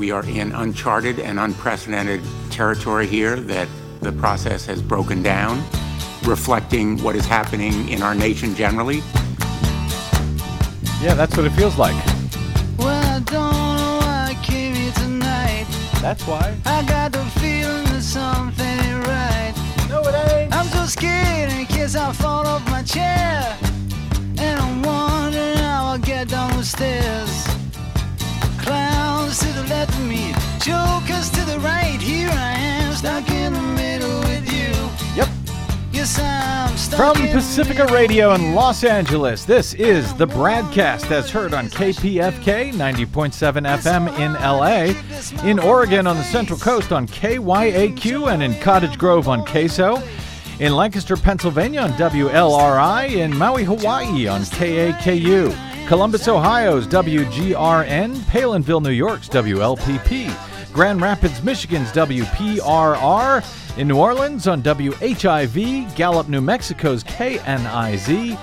we are in uncharted and unprecedented territory here, that the process has broken down, reflecting what is happening in our nation generally. Yeah, that's what it feels like. Well, I don't know why I came here tonight. That's why. I got the feeling that something ain't right. No, it ain't. I'm so scared in case I fall off my chair. And I'm wondering how I'll get down the stairs. Clowns to the left of me, jokers to the right. Here I am, stuck in the middle with you. Yep. Yes, I'm stuck From Pacifica Radio in. Los Angeles, this is the BradCast as heard on KPFK 90.7 FM in LA, in Oregon on the Central Coast on KYAQ, and in Cottage Grove on KSO, in Lancaster, Pennsylvania on WLRI, in Maui, Hawaii on KAKU, Columbus, Ohio's WGRN, Palenville, New York's WLPP. Grand Rapids, Michigan's WPRR, in New Orleans on WHIV, Gallup, New Mexico's KNIZ,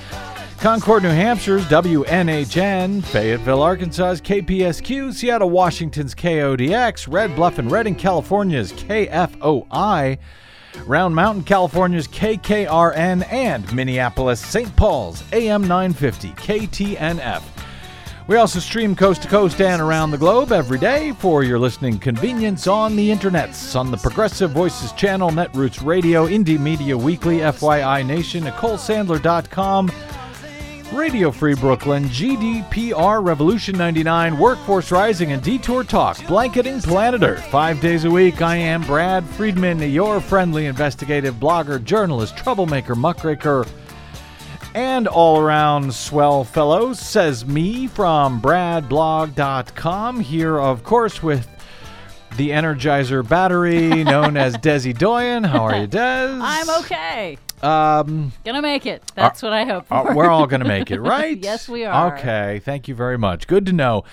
Concord, New Hampshire's WNHN, Fayetteville, Arkansas's KPSQ, Seattle, Washington's KODX, Red Bluff and Redding, California's KFOI, Round Mountain, California's KKRN, and Minneapolis, St. Paul's AM 950 KTNF. We also stream coast to coast and around the globe every day for your listening convenience on the internets, on the Progressive Voices channel, Netroots Radio, Indie Media Weekly, FYI Nation, NicoleSandler.com, Radio Free Brooklyn, GDPR, Revolution 99, Workforce Rising, and Detour Talk, blanketing planet Earth. Five days a week, I am Brad Friedman, your friendly investigative blogger, journalist, troublemaker, muckraker, and all around swell fellow, says me from bradblog.com. Here, of course, with the Energizer battery known as Desi Doyen. How are you, Des? I'm okay. Um, Gonna make it. That's what I hope for. we're all to make it, right? Yes, we are. Okay, thank you very much. Good to know.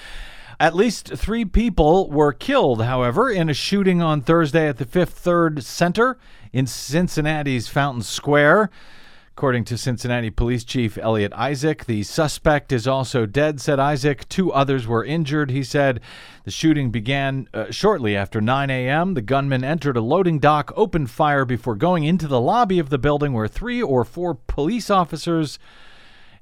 At least three people were killed, however, in a shooting on Thursday at the Fifth Third Center in Cincinnati's Fountain Square. According to Cincinnati Police Chief Elliot Isaac, the suspect is also dead, said Isaac. Two others were injured, he said. The shooting began uh, shortly after 9 a.m. The gunman entered a loading dock, opened fire before going into the lobby of the building where three or four police officers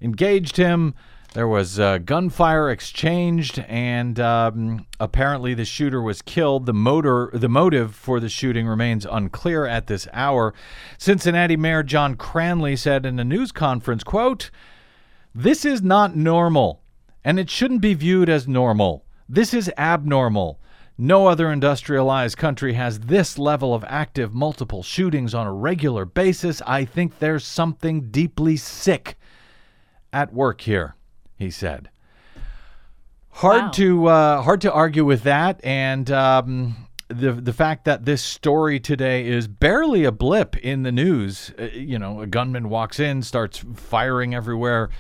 engaged him. There was uh, gunfire exchanged, and um, apparently the shooter was killed. The motor, the motive for the shooting remains unclear at this hour. Cincinnati Mayor John Cranley said in a news conference, "quote This is not normal, and it shouldn't be viewed as normal. This is abnormal." No other industrialized country has this level of active multiple shootings on a regular basis. I think there's something deeply sick at work here, he said. Hard Wow. to uh, hard to argue with that, and um, the the fact that this story today is barely a blip in the news. Uh, you know, a gunman walks in, starts firing everywhere.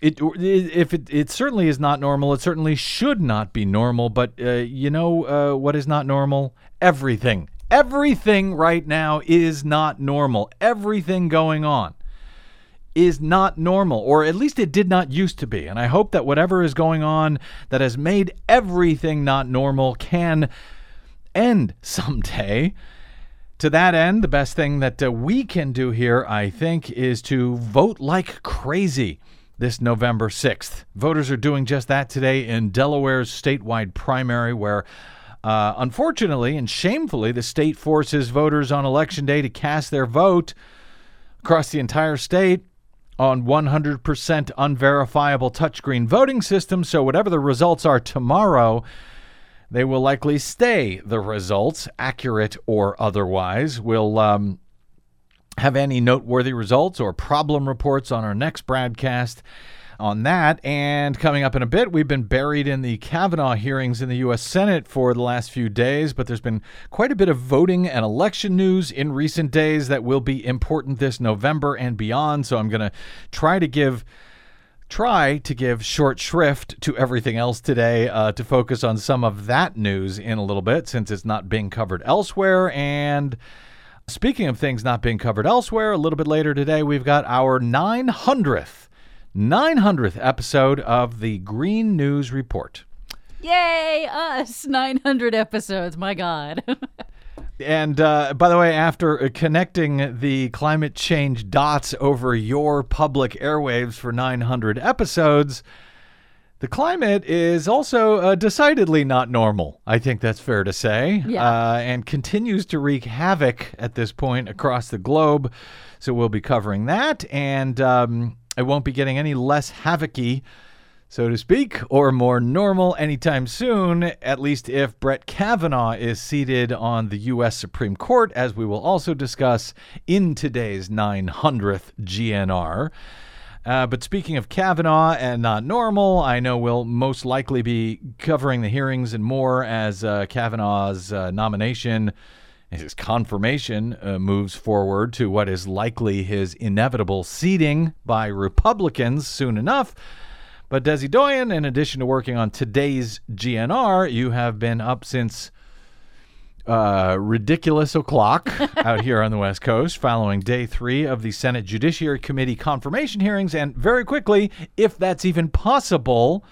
It, if it, it certainly is not normal. It certainly should not be normal. But uh, you know uh, what is not normal? Everything. Everything right now is not normal. Everything going on is not normal, or at least it did not used to be. And I hope that whatever is going on that has made everything not normal can end someday. To that end, the best thing that uh, we can do here, I think, is to vote like crazy this November 6th. Voters are doing just that today in Delaware's statewide primary, where uh, unfortunately and shamefully, the state forces voters on election day to cast their vote across the entire state on 100% unverifiable touchscreen voting system. So, whatever the results are tomorrow, they will likely stay the results, accurate or otherwise. We'll um, have any noteworthy results or problem reports on our next broadcast on that. And coming up in a bit, we've been buried in the Kavanaugh hearings in the U.S. Senate for the last few days, but there's been quite a bit of voting and election news in recent days that will be important this November and beyond. So I'm going to try to give try to give short shrift to everything else today uh, to focus on some of that news in a little bit since it's not being covered elsewhere. And speaking of things not being covered elsewhere, a little bit later today, we've got our 900th, 900th episode of the Green News Report. Yay, us! 900 episodes. My God. And uh, by the way, after connecting the climate change dots over your public airwaves for 900 episodes, the climate is also uh, decidedly not normal. I think that's fair to say. Yeah. Uh, and continues to wreak havoc at this point across the globe. So we'll be covering that. And um, it won't be getting any less havocy so to speak, or more normal anytime soon, at least if Brett Kavanaugh is seated on the U.S. Supreme Court, as we will also discuss in today's 900th GNR. Uh, but speaking of Kavanaugh and not normal, I know we'll most likely be covering the hearings and more as uh, Kavanaugh's uh, nomination, his confirmation, uh, moves forward to what is likely his inevitable seating by Republicans soon enough. But Desi Doyen, in addition to working on today's GNR, you have been up since uh, ridiculous o'clock out here on the West Coast following day three of the Senate Judiciary Committee confirmation hearings. And very quickly, if that's even possible,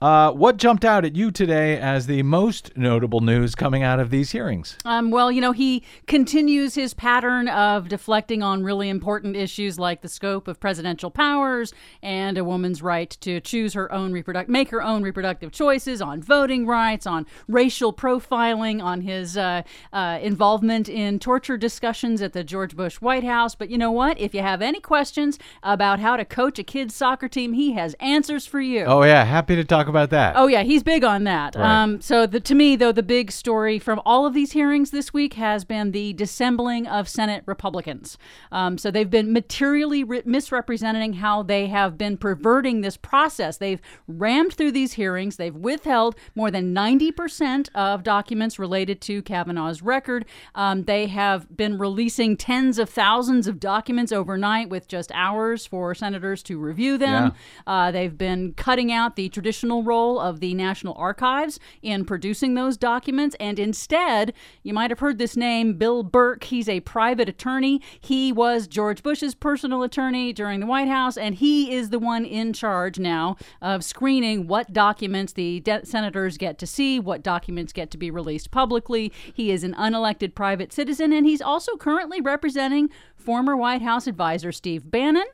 uh, what jumped out at you today as the most notable news coming out of these hearings? Um, well, you know, he continues his pattern of deflecting on really important issues like the scope of presidential powers and a woman's right to choose her own reproduct, make her own reproductive choices, on voting rights, on racial profiling, on his uh, uh, involvement in torture discussions at the George Bush White House. But you know what? If you have any questions about how to coach a kid's soccer team, he has answers for you. Oh, yeah. Happy to talk about that. Oh yeah, he's big on that. Right. Um, so the, to me, though, the big story from all of these hearings this week has been the dissembling of Senate Republicans. Um, so they've been materially re- misrepresenting how they have been perverting this process. They've rammed through these hearings. They've withheld more than ninety percent of documents related to Kavanaugh's record. Um, they have been releasing tens of thousands of documents overnight with just hours for senators to review them. Uh, they've been cutting out the traditional role of the National Archives in producing those documents. And instead, you might have heard this name, Bill Burke. He's a private attorney. He was George Bush's personal attorney during the White House, and he is the one in charge now of screening what documents the de- senators get to see, what documents get to be released publicly. He is an unelected private citizen, and he's also currently representing former White House advisor Steve Bannon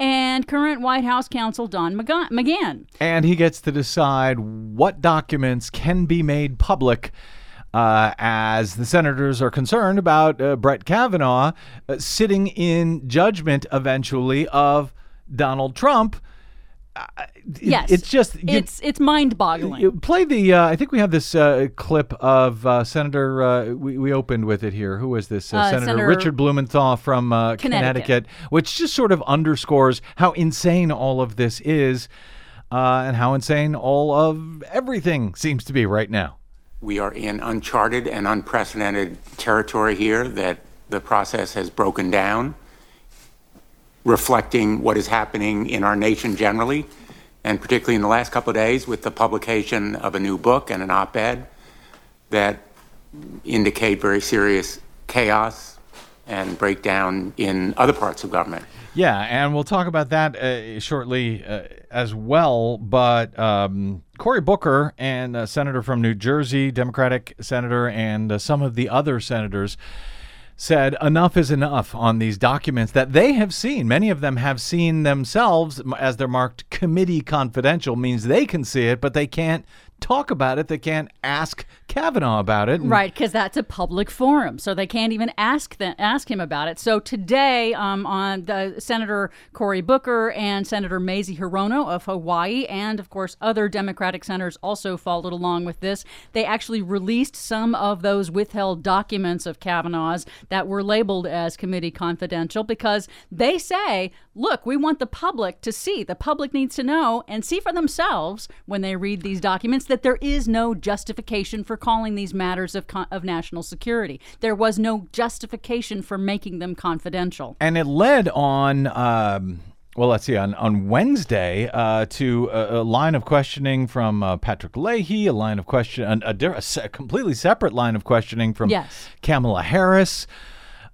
and current White House counsel Don McGa- McGahn. and he gets to decide what documents can be made public. Uh, as the senators are concerned about uh, Brett Kavanaugh uh, sitting in judgment eventually of Donald Trump. Uh, it- Yes, it's just you- it's it's mind-boggling. play the. Uh, I think we have this uh, clip of uh, Senator. Uh, we, we opened with it here. Who was this? Uh, Uh, Senator, Senator Richard Blumenthal from uh, Connecticut. Connecticut, which just sort of underscores how insane all of this is, uh, and how insane all of everything seems to be right now. We are in uncharted and unprecedented territory here that the process has broken down, reflecting what is happening in our nation generally, and particularly in the last couple of days with the publication of a new book and an op ed that indicate very serious chaos and breakdown in other parts of government. Yeah, and we'll talk about that uh, shortly uh, as well. But um, Cory Booker and a senator from New Jersey, Democratic senator, and uh, some of the other senators said enough is enough on these documents that they have seen. Many of them have seen themselves as they're marked committee confidential, means they can see it, but they can't talk about it. They can't ask Kavanaugh about it. Right, because that's a public forum, so they can't even ask them, ask him about it. So today, um, on the Senator Cory Booker and Senator Mazie Hirono of Hawaii, and of course other Democratic senators also followed along with this. They actually released some of those withheld documents of Kavanaugh's that were labeled as committee confidential because they say, look, we want the public to see. The public needs to know and see for themselves when they read these documents that there is no justification for calling these matters of, con- of national security. There was no justification for making them confidential. and it led on um, well let's see on, on wednesday uh, to a, a line of questioning from uh, patrick leahy a line of question a, a, a completely separate line of questioning from Yes. kamala harris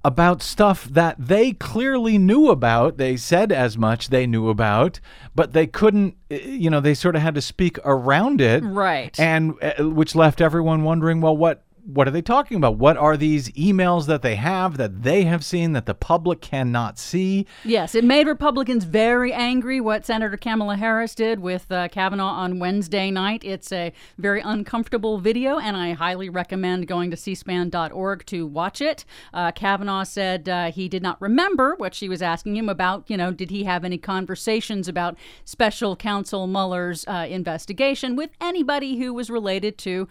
about stuff that they clearly knew about. They said as much they knew about, but they couldn't, uh, you know, they sort of had to speak around it. Right. And uh, which left everyone wondering, well, what what are they talking about? What are these emails that they have that they have seen that the public cannot see? Yes, it made Republicans very angry what Senator Kamala Harris did with uh, Kavanaugh on Wednesday night. It's a very uncomfortable video, and I highly recommend going to cspan.org to watch it. Uh, Kavanaugh said uh, he did not remember what she was asking him about. You know, did he have any conversations about special counsel Mueller's uh, investigation with anybody who was related to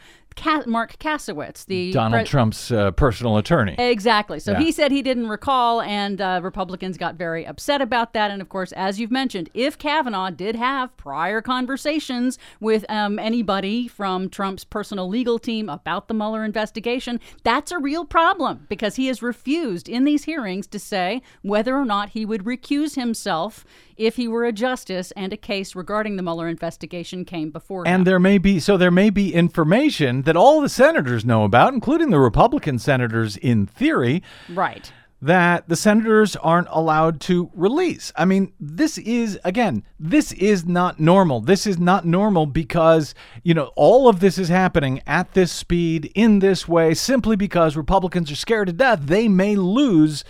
Marc Kasowitz, the Donald pre- Trump's uh, personal attorney. Exactly. So Yeah. he said he didn't recall, and uh, Republicans got very upset about that. And of course, as you've mentioned, if Kavanaugh did have prior conversations with um, anybody from Trump's personal legal team about the Mueller investigation, that's a real problem because he has refused in these hearings to say whether or not he would recuse himself if he were a justice and a case regarding the Mueller investigation came before him. And there may be so there may be information that all the senators know about, including the Republican senators in theory, right. that the senators aren't allowed to release. I mean, this is again, this is not normal. This is not normal because, you know, all of this is happening at this speed in this way simply because Republicans are scared to death they may lose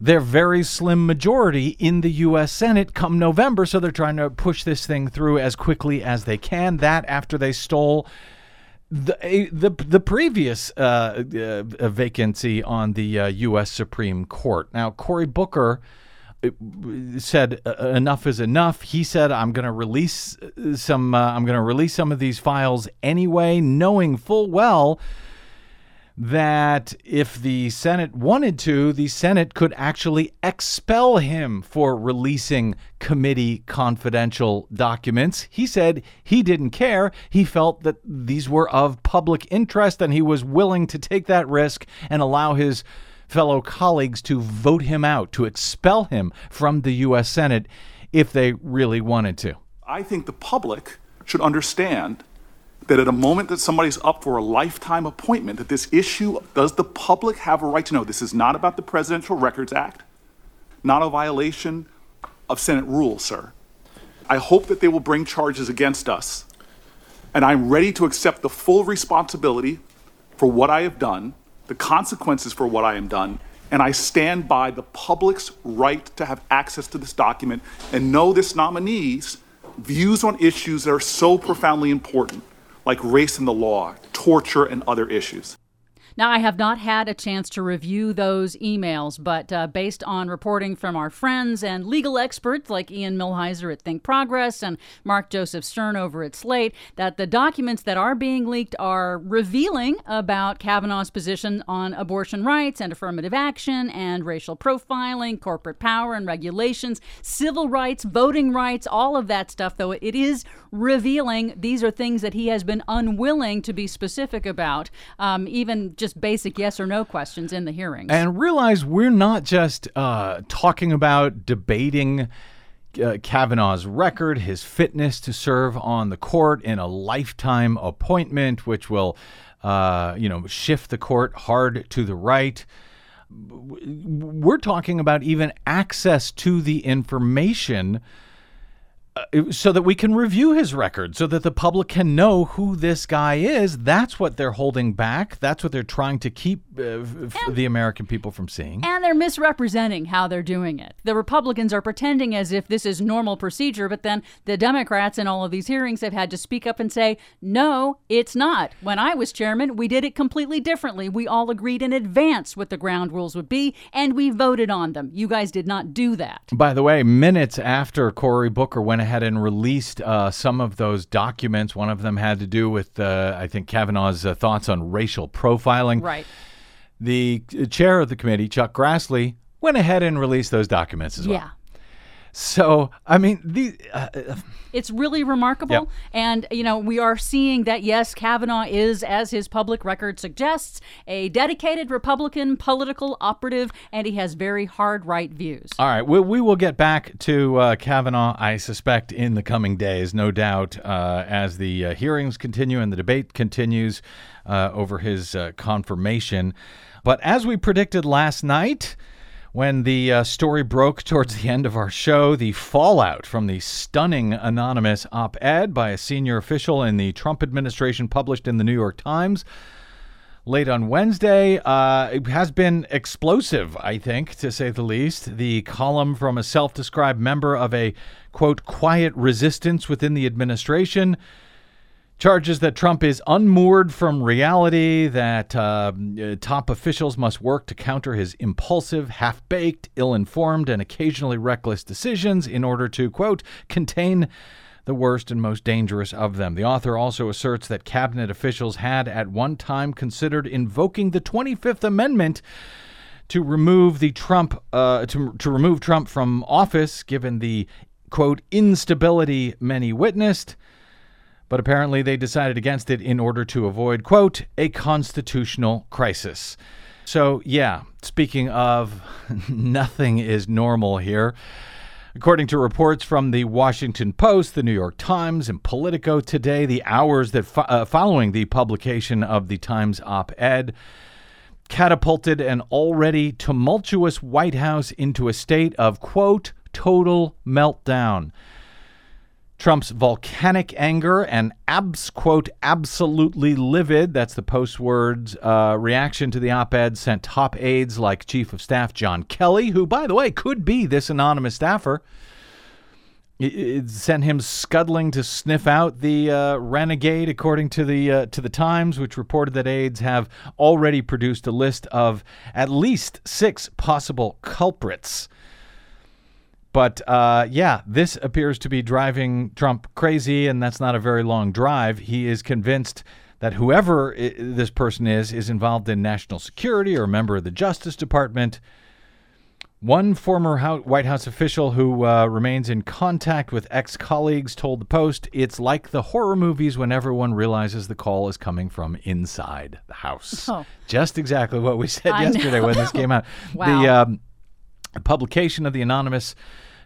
their very slim majority in the U.S. Senate come November. So they're trying to push this thing through as quickly as they can. That after they stole the the the previous uh, uh, vacancy on the uh, U.S. Supreme Court. Now Cory Booker uh, said enough is enough. He said I'm going to release uh, some. Uh, I'm going to release some of these files anyway, knowing full well that if the Senate wanted to, the Senate could actually expel him for releasing committee confidential documents. He said he didn't care. He felt that these were of public interest and he was willing to take that risk and allow his fellow colleagues to vote him out, to expel him from the U.S. Senate if they really wanted to. I think the public should understand that at a moment that somebody's up for a lifetime appointment, that this issue does the public have a right to know? This is not about the Presidential Records Act, not a violation of Senate rules, sir. I hope that they will bring charges against us, and I'm ready to accept the full responsibility for what I have done, the consequences for what I have done, and I stand by the public's right to have access to this document and know this nominee's views on issues that are so profoundly important, like race and the law, torture, and other issues. Now, I have not had a chance to review those emails, but uh, based on reporting from our friends and legal experts like Ian Millhiser at Think Progress and Mark Joseph Stern over at Slate, that the documents that are being leaked are revealing about Kavanaugh's position on abortion rights and affirmative action and racial profiling, corporate power and regulations, civil rights, voting rights, all of that stuff, though it is revealing these are things that he has been unwilling to be specific about, um, even just basic yes or no questions in the hearings. And realize we're not just uh, talking about debating uh, Kavanaugh's record, his fitness to serve on the court in a lifetime appointment, which will, uh, you know, shift the court hard to the right. We're talking about even access to the information so that we can review his record, so that the public can know who this guy is. That's what they're holding back. That's what they're trying to keep uh, f- the American people from seeing. And they're misrepresenting how they're doing it. The Republicans are pretending as if this is normal procedure, but then the Democrats in all of these hearings have had to speak up and say, no, it's not. When I was chairman, we did it completely differently. We all agreed in advance what the ground rules would be, and we voted on them. You guys did not do that. By the way, minutes after Cory Booker went ahead and released uh, some of those documents, one of them had to do with, uh, I think, Kavanaugh's uh, thoughts on racial profiling. Right. The chair of the committee, Chuck Grassley, went ahead and released those documents as well. Yeah. So, I mean, the uh, It's really remarkable. Yep. And, you know, we are seeing that, yes, Kavanaugh is, as his public record suggests, a dedicated Republican political operative, and he has very hard right views. All right, we, we will get back to uh, Kavanaugh, I suspect, in the coming days, no doubt, uh, as the uh, hearings continue and the debate continues uh, over his uh, confirmation. But as we predicted last night, when the uh, story broke towards the end of our show, the fallout from the stunning anonymous op ed by a senior official in the Trump administration published in the New York Times late on Wednesday. Uh, it has been explosive, I think, to say the least. The column from a self described member of a, quote, quiet resistance within the administration charges that Trump is unmoored from reality, that uh, top officials must work to counter his impulsive, half baked, ill informed, and occasionally reckless decisions in order to, quote, contain the worst and most dangerous of them. The author also asserts that cabinet officials had at one time considered invoking the 25th Amendment to remove the Trump uh, to, to remove Trump from office, given the quote instability many witnessed. But apparently, they decided against it in order to avoid quote a constitutional crisis. So yeah, speaking of, nothing is normal here. According to reports from the Washington Post, the New York Times, and Politico today, the hours that fo- uh, following the publication of the Times op-ed catapulted an already tumultuous White House into a state of quote total meltdown. Trump's volcanic anger and abs quote absolutely livid that's the post words uh, reaction to the op-ed sent top aides like Chief of Staff John Kelly, who by the way could be this anonymous staffer. It, it sent him scuttling to sniff out the uh, renegade, according to the uh, to the Times, which reported that aides have already produced a list of at least six possible culprits. But uh, yeah, this appears to be driving Trump crazy, and that's not a very long drive. He is convinced that whoever i- this person is is involved in national security or a member of the Justice Department. One former White House official who uh, remains in contact with ex colleagues told the Post it's like the horror movies when everyone realizes the call is coming from inside the house. Oh. Just exactly what we said I yesterday when this came out. Wow. The um, publication of the anonymous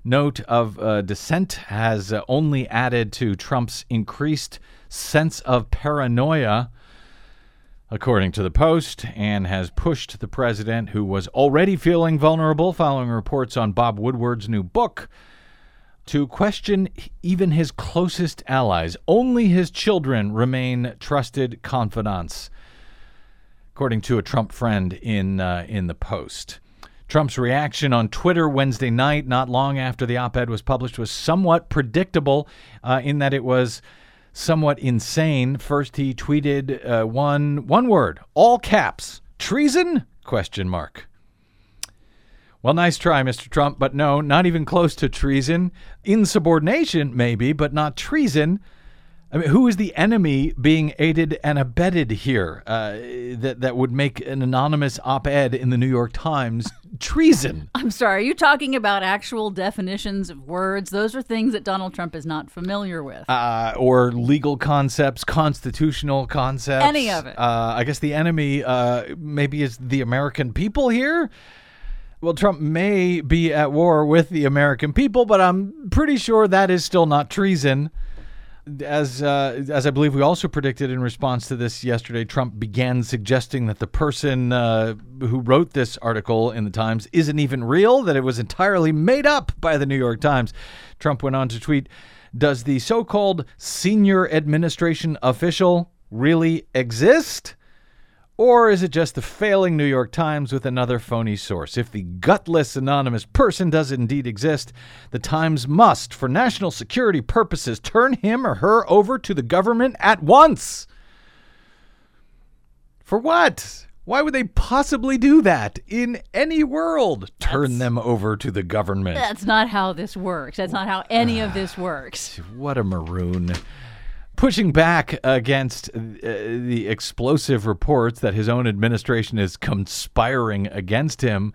note of uh, dissent has uh, only added to Trump's increased sense of paranoia, according to the Post, and has pushed the president, who was already feeling vulnerable following reports on Bob Woodward's new book, to question even his closest allies. Only his children remain trusted confidants according to a Trump friend in uh, in the Post. Trump's reaction on Twitter Wednesday night, not long after the op-ed was published, was somewhat predictable uh, in that it was somewhat insane. First, he tweeted uh, one one word, all caps, treason? Question mark. Well, nice try, Mr. Trump, but no, not even close to treason. Insubordination, maybe, but not treason. I mean, who is the enemy being aided and abetted here uh, that that would make an anonymous op-ed in the New York Times treason? I'm sorry, are you talking about actual definitions of words? Those are things that Donald Trump is not familiar with. Uh, or legal concepts, constitutional concepts. Any of it. Uh, I guess the enemy uh, maybe is the American people here. Well, Trump may be at war with the American people, but I'm pretty sure that is still not treason. As uh, as I believe we also predicted in response to this yesterday, Trump began suggesting that the person uh, who wrote this article in the Times isn't even real; that it was entirely made up by the New York Times. Trump went on to tweet, "Does the so-called senior administration official really exist?" Or is it just the failing New York Times with another phony source? If the gutless anonymous person does indeed exist, the Times must, for national security purposes, turn him or her over to the government at once. For what? Why would they possibly do that in any world? Turn them over to the government. That's not how this works. That's not how any of this works. What a maroon. Pushing back against uh, the explosive reports that his own administration is conspiring against him.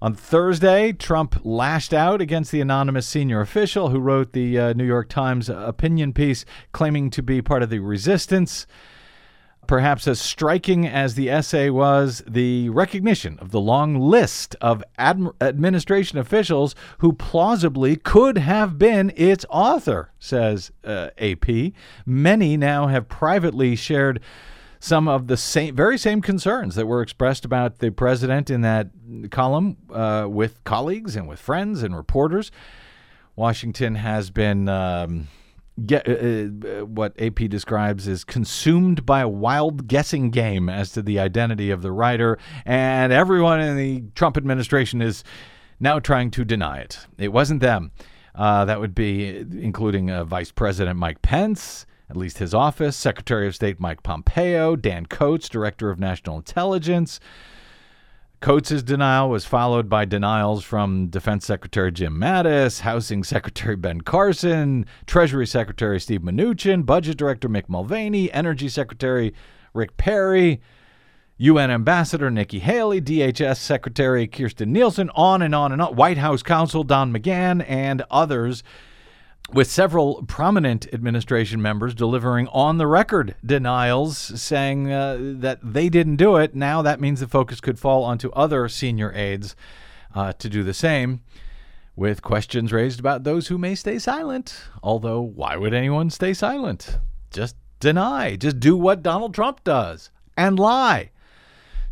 On Thursday, Trump lashed out against the anonymous senior official who wrote the uh, New York Times opinion piece claiming to be part of the resistance. Perhaps as striking as the essay was the recognition of the long list of adm- administration officials who plausibly could have been its author, says uh, AP. Many now have privately shared some of the same, very same concerns that were expressed about the president in that column uh, with colleagues and with friends and reporters. Washington has been. Um, get, uh, uh what AP describes is consumed by a wild guessing game as to the identity of the writer, and everyone in the Trump administration is now trying to deny it. It wasn't them. Uh, that would be including uh, Vice President Mike Pence, at least his office, Secretary of State Mike Pompeo, Dan Coats, Director of National Intelligence. Coats' denial was followed by denials from Defense Secretary Jim Mattis, Housing Secretary Ben Carson, Treasury Secretary Steve Mnuchin, Budget Director Mick Mulvaney, Energy Secretary Rick Perry, UN Ambassador Nikki Haley, DHS Secretary Kirstjen Nielsen, on and on and on, White House Counsel Don McGahn, and others with several prominent administration members delivering on the record denials, saying uh, that they didn't do it. Now that means the focus could fall onto other senior aides uh, to do the same, with questions raised about those who may stay silent. Although, why would anyone stay silent? Just deny, just do what Donald Trump does and lie.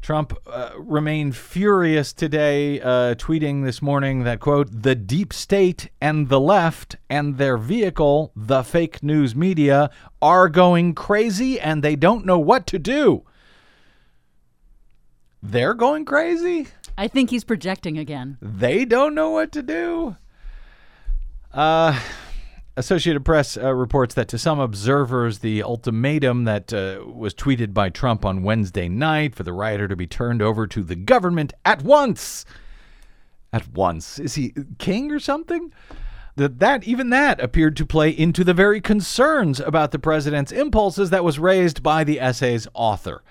Trump uh, remained furious today, uh, tweeting this morning that, quote, the deep state and the left and their vehicle, the fake news media, are going crazy and they don't know what to do. They're going crazy? I think he's projecting again. They don't know what to do? Uh, Associated Press uh, reports that to some observers, the ultimatum that uh, was tweeted by Trump on Wednesday night for the rioter to be turned over to the government at once. At once. Is he king or something? That that even that appeared to play into the very concerns about the president's impulses that was raised by the essay's author.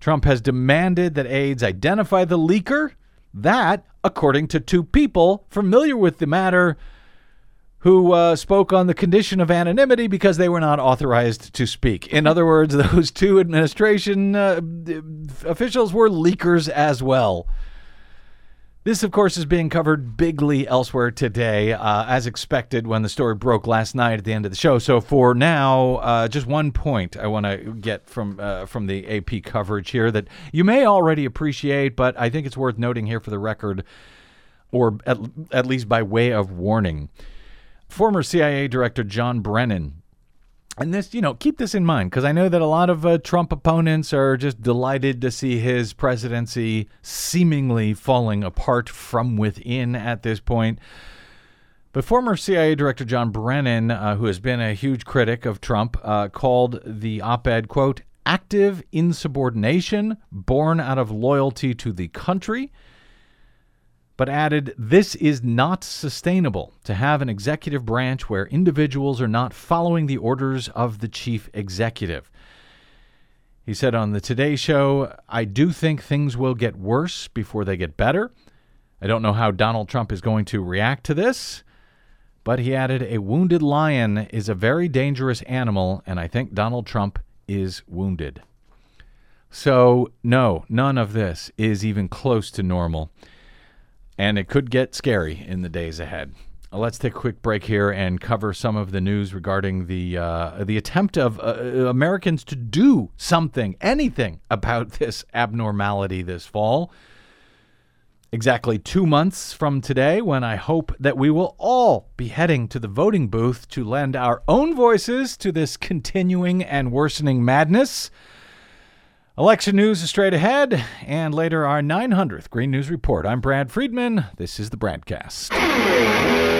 Trump has demanded that aides identify the leaker. That, according to two people familiar with the matter, who uh, spoke on the condition of anonymity because they were not authorized to speak. In other words, those two administration uh, officials were leakers as well. This, of course, is being covered bigly elsewhere today, uh, as expected when the story broke last night at the end of the show. So, for now, uh, just one point I want to get from uh, from the AP coverage here that you may already appreciate, but I think it's worth noting here for the record, or at, at least by way of warning former CIA Director John Brennan. And this, you know, keep this in mind because I know that a lot of uh, Trump opponents are just delighted to see his presidency seemingly falling apart from within at this point. But former CIA Director John Brennan, uh, who has been a huge critic of Trump, uh, called the op ed, quote, active insubordination born out of loyalty to the country but added, This is not sustainable to have an executive branch where individuals are not following the orders of the chief executive. He said on the Today Show, I do think things will get worse before they get better. I don't know how Donald Trump is going to react to this. But he added, A wounded lion is a very dangerous animal, and I think Donald Trump is wounded. So, no, none of this is even close to normal and it could get scary in the days ahead. Let's take a quick break here and cover some of the news regarding the uh, the attempt of uh, Americans to do something, anything about this abnormality this fall. Exactly two months from today, when I hope that we will all be heading to the voting booth to lend our own voices to this continuing and worsening madness. Election news is straight ahead, and later our 900th Green News Report. I'm Brad Friedman. This is the BradCast.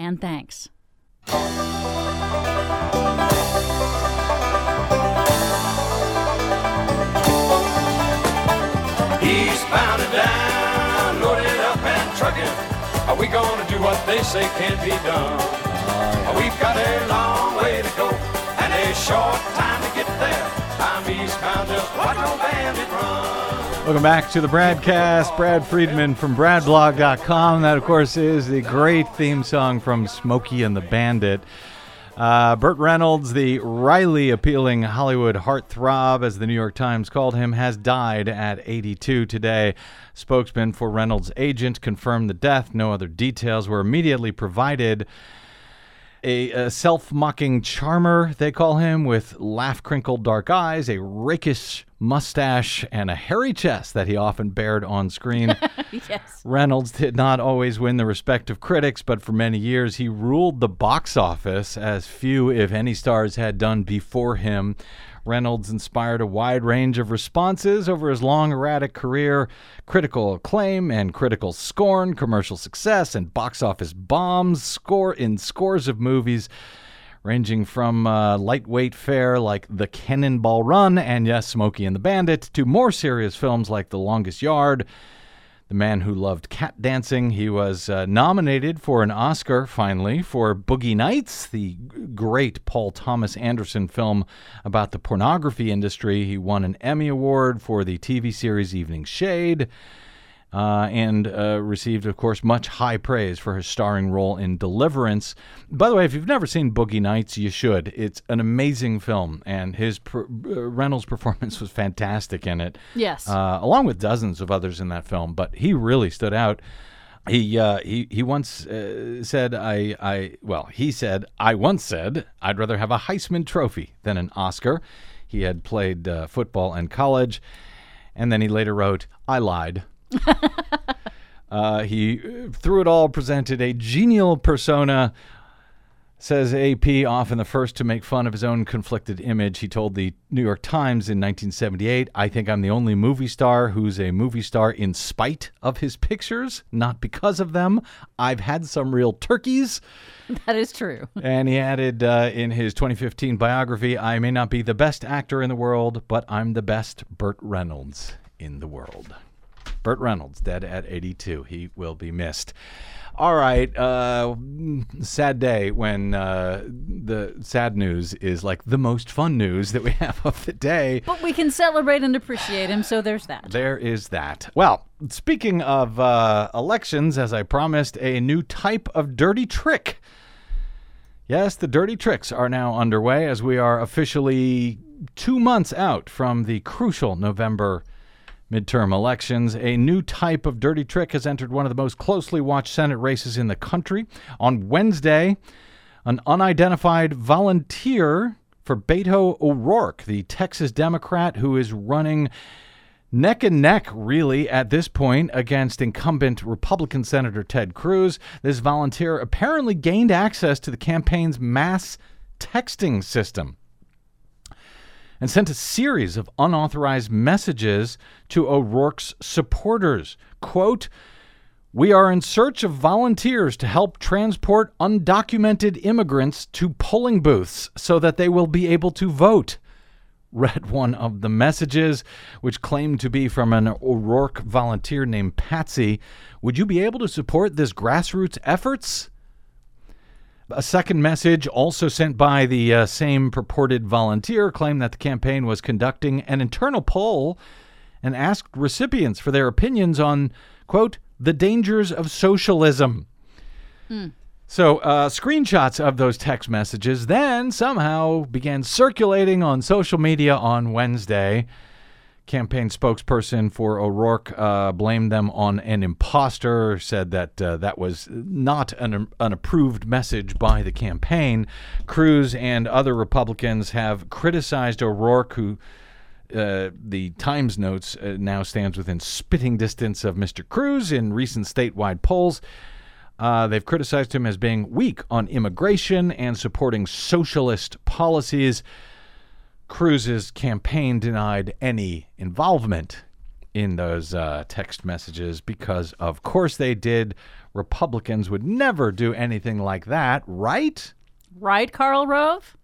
and thanks. Eastbound and down, loaded up and trucking. Are we gonna do what they say can't be done? Oh, We've got a long way to go and a short time to get there. I'm eastbound, just watch no bandit run. Welcome back to the BradCast. Brad Friedman from BradBlog.com. That, of course, is the great theme song from Smokey and the Bandit. Uh, Burt Reynolds, the Riley appealing Hollywood heartthrob, as the New York Times called him, has died at 82 today. Spokesman for Reynolds' agent confirmed the death. No other details were immediately provided. A, a self mocking charmer, they call him, with laugh crinkled dark eyes, a rakish mustache, and a hairy chest that he often bared on screen. Yes. Reynolds did not always win the respect of critics, but for many years he ruled the box office as few, if any, stars had done before him. Reynolds inspired a wide range of responses over his long, erratic career critical acclaim and critical scorn, commercial success, and box office bombs score in scores of movies. Ranging from uh, lightweight fare like The Cannonball Run and yes, Smokey and the Bandit, to more serious films like The Longest Yard, the man who loved cat dancing. He was uh, nominated for an Oscar, finally, for Boogie Nights, the great Paul Thomas Anderson film about the pornography industry. He won an Emmy Award for the TV series Evening Shade. Uh, and uh, received, of course, much high praise for his starring role in Deliverance. By the way, if you've never seen Boogie Nights, you should. It's an amazing film, and his per- uh, Reynolds' performance was fantastic in it Yes. uh, along with dozens of others in that film. But he really stood out. He uh, he he once uh, said, "I I well," he said, "I once said I'd rather have a Heisman Trophy than an Oscar." He had played uh, football in college, and then he later wrote, "I lied." uh, he uh, through it all presented a genial persona Says AP, often the first to make fun of his own conflicted image. He told the New York Times in 1978, I think I'm the only movie star who's a movie star in spite of his pictures, not because of them. I've had some real turkeys. that is true. And he added uh, in his 2015 biography, I may not be the best actor in the world, but I'm the best Burt Reynolds in the world. Burt Reynolds, dead at 82. He will be missed. All right. Uh, sad day when uh, the sad news is like the most fun news that we have of the day. But we can celebrate and appreciate him, so there's that. There is that. Well, speaking of uh, elections, as I promised, a new type of dirty trick. Yes, the dirty tricks are now underway as we are officially two months out from the crucial November midterm elections. A new type of dirty trick has entered one of the most closely watched Senate races in the country. On Wednesday, an unidentified volunteer for Beto O'Rourke, the Texas Democrat who is running neck and neck, really, at this point, against incumbent Republican Senator Ted Cruz. This volunteer apparently gained access to the campaign's mass texting system and sent a series of unauthorized messages to O'Rourke's supporters. Quote, we are in search of volunteers to help transport undocumented immigrants to polling booths so that they will be able to vote. Read one of the messages, which claimed to be from an O'Rourke volunteer named Patsy. Would you be able to support this grassroots efforts? A second message, also sent by the uh, same purported volunteer, claimed that the campaign was conducting an internal poll and asked recipients for their opinions on, quote, the dangers of socialism. So, uh, screenshots of those text messages then somehow began circulating on social media on Wednesday, Campaign spokesperson for O'Rourke uh, blamed them on an imposter, said that uh, that was not an, an approved message by the campaign. Cruz and other Republicans have criticized O'Rourke, who uh, the Times notes uh, now stands within spitting distance of Mr. Cruz in recent statewide polls. Uh, they've criticized him as being weak on immigration and supporting socialist policies. Cruz's campaign denied any involvement in those uh, text messages because, of course, they did. Republicans would never do anything like that, right? Right, Karl Rove?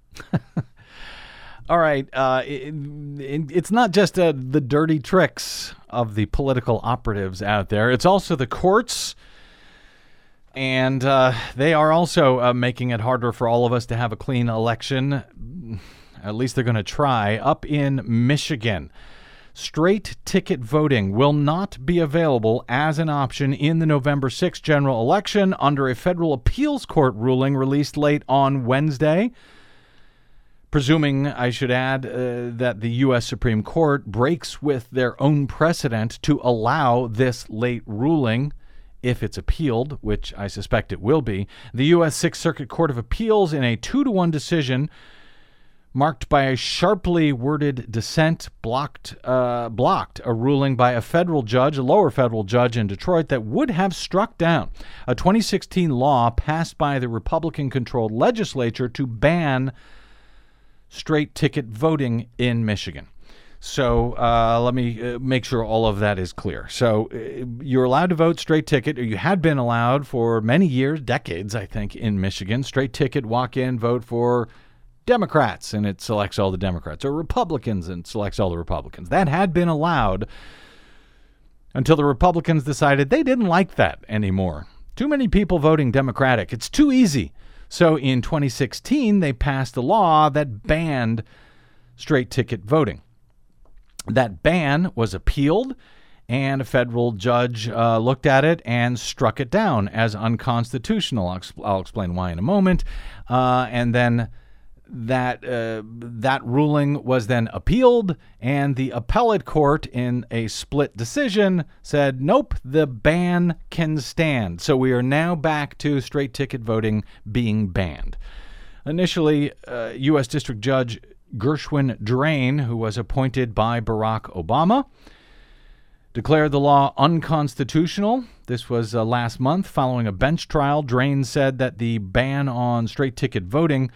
All right. Uh, it, it, it's not just uh, the dirty tricks of the political operatives out there, it's also the courts. And uh, they are also uh, making it harder for all of us to have a clean election. At least they're going to try. Up in Michigan, straight ticket voting will not be available as an option in the November 6th general election under a federal appeals court ruling released late on Wednesday presuming, I should add, uh, that the U.S. Supreme Court breaks with their own precedent to allow this late ruling if it's appealed, which I suspect it will be. The U.S. Sixth Circuit Court of Appeals, in a two to one decision, marked by a sharply worded dissent, blocked uh, blocked a ruling by a federal judge, a lower federal judge in Detroit, that would have struck down a 2016 law passed by the Republican-controlled legislature to ban straight ticket voting in Michigan. So uh, let me uh, make sure all of that is clear. So uh, you're allowed to vote straight ticket, or you had been allowed for many years, decades, I think, in Michigan. Straight ticket, walk in, vote for Democrats, and it selects all the Democrats, or Republicans and selects all the Republicans. That had been allowed until the Republicans decided they didn't like that anymore. Too many people voting Democratic. It's too easy. So in 2016, they passed a law that banned straight ticket voting. That ban was appealed, and a federal judge uh, looked at it and struck it down as unconstitutional. I'll, I'll explain why in a moment. Uh, and then that uh, that ruling was then appealed, and the appellate court, in a split decision, said, "Nope, the ban can stand." So we are now back to straight ticket voting being banned. Initially, uh, U.S. District Judge Gershwin Drain, who was appointed by Barack Obama, declared the law unconstitutional. This was uh, last month following a bench trial. Drain said that the ban on straight ticket voting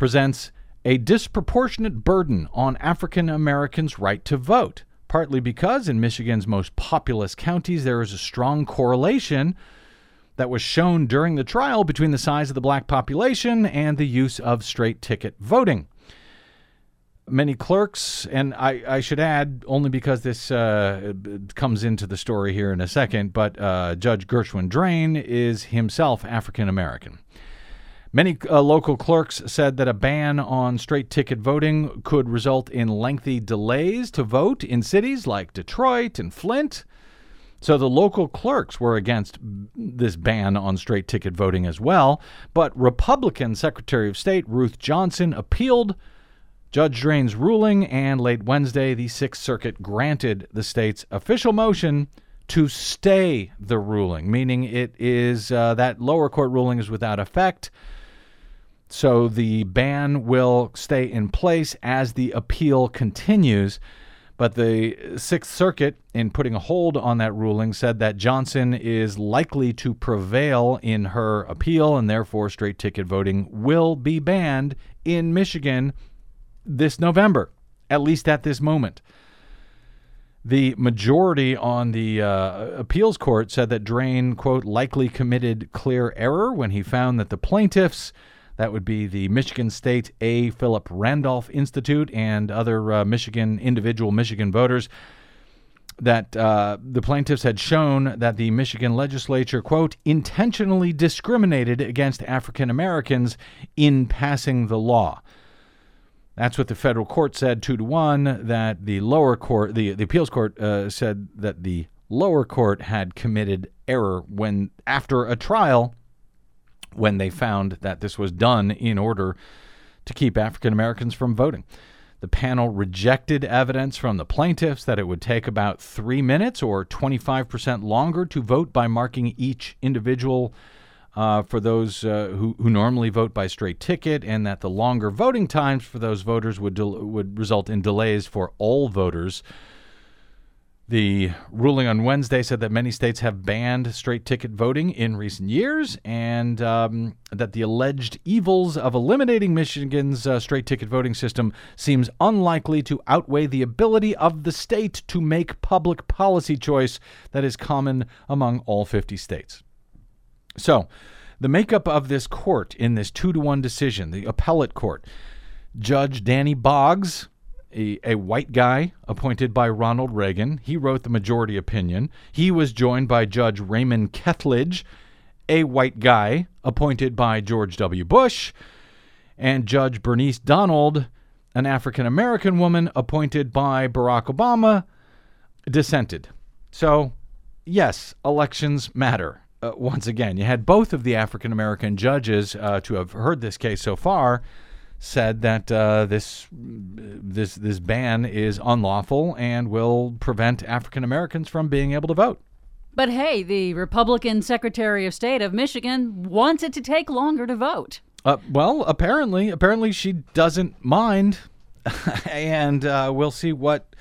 presents a disproportionate burden on African Americans' right to vote, partly because in Michigan's most populous counties there is a strong correlation that was shown during the trial between the size of the black population and the use of straight ticket voting. Many clerks, and I, I should add, only because this uh, comes into the story here in a second, but uh, Judge Gershwin Drain is himself African American. Many uh, local clerks said that a ban on straight ticket voting could result in lengthy delays to vote in cities like Detroit and Flint. So the local clerks were against this ban on straight ticket voting as well. But Republican Secretary of State Ruth Johnson appealed Judge Drain's ruling, and late Wednesday, the Sixth Circuit granted the state's official motion to stay the ruling, meaning it is uh, that lower court ruling is without effect. So the ban will stay in place as the appeal continues. But the Sixth Circuit, in putting a hold on that ruling, said that Johnson is likely to prevail in her appeal, and therefore straight ticket voting will be banned in Michigan this November, at least at this moment. The majority on the uh, appeals court said that Drain, quote, likely committed clear error when he found that the plaintiffs that would be the Michigan State A. Philip Randolph Institute and other uh, Michigan, individual Michigan voters that uh, the plaintiffs had shown that the Michigan legislature, quote, intentionally discriminated against African Americans in passing the law. That's what the federal court said, two to one. That the lower court, the, the appeals court, uh, said that the lower court had committed error when, after a trial, when they found that this was done in order to keep African Americans from voting. The panel rejected evidence from the plaintiffs that it would take about three minutes or 25% longer to vote by marking each individual uh, for those uh, who, who normally vote by straight ticket, and that the longer voting times for those voters would, del- would result in delays for all voters. The ruling on Wednesday said that many states have banned straight ticket voting in recent years, and um, that the alleged evils of eliminating Michigan's uh, straight ticket voting system seems unlikely to outweigh the ability of the state to make public policy choice that is common among all 50 states. So, the makeup of this court in this two to one decision, the appellate court, Judge Danny Boggs a, a white guy appointed by Ronald Reagan. He wrote the majority opinion. He was joined by Judge Raymond Kethledge, a white guy appointed by George W. Bush, and Judge Bernice Donald, an African American woman appointed by Barack Obama, dissented. So, yes, elections matter. Uh, once again, you had both of the African American judges uh, to have heard this case so far said that uh, this this this ban is unlawful and will prevent African Americans from being able to vote. But hey, the Republican Secretary of State of Michigan wants it to take longer to vote. Uh, well, apparently, apparently she doesn't mind, and uh, we'll see what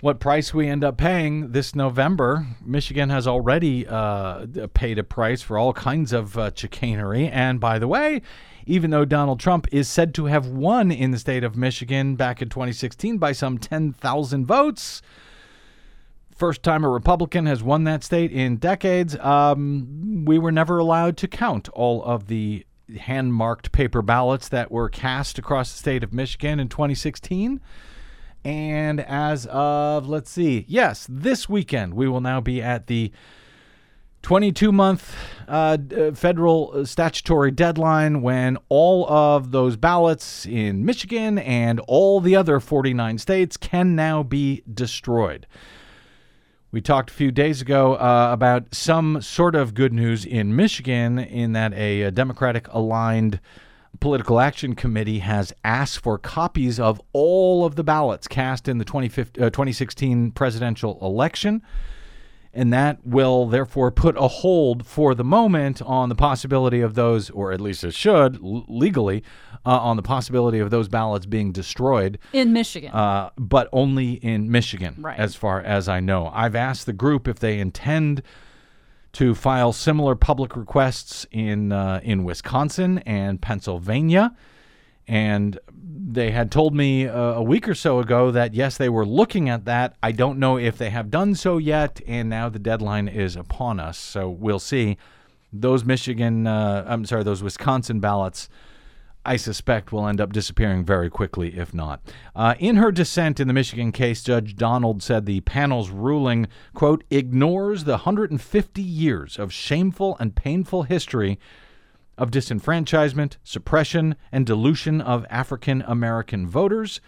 what price we end up paying this November. Michigan has already uh, paid a price for all kinds of uh, chicanery, and by the way, even though Donald Trump is said to have won in the state of Michigan back in 2016 by some 10,000 votes. First time a Republican has won that state in decades. Um, we were never allowed to count all of the hand marked paper ballots that were cast across the state of Michigan in 2016. And as of, let's see, yes, this weekend, we will now be at the 22 month uh, uh, federal statutory deadline when all of those ballots in Michigan and all the other 49 states can now be destroyed. We talked a few days ago uh, about some sort of good news in Michigan in that a, a Democratic aligned political action committee has asked for copies of all of the ballots cast in the 2016 uh, presidential election and that will therefore put a hold for the moment on the possibility of those, or at least it should l- legally, uh, on the possibility of those ballots being destroyed in Michigan, uh, but only in Michigan, right. as far as I know. I've asked the group if they intend to file similar public requests in uh, in Wisconsin and Pennsylvania and they had told me uh, a week or so ago that yes, they were looking at that. I don't know if they have done so yet, and now the deadline is upon us. So we'll see. Those Michigan, uh, I'm sorry, those Wisconsin ballots, I suspect will end up disappearing very quickly if not. Uh, in her dissent in the Michigan case, Judge Donald said the panel's ruling, quote, ignores the 150 years of shameful and painful history of disenfranchisement, suppression, and dilution of African American voters,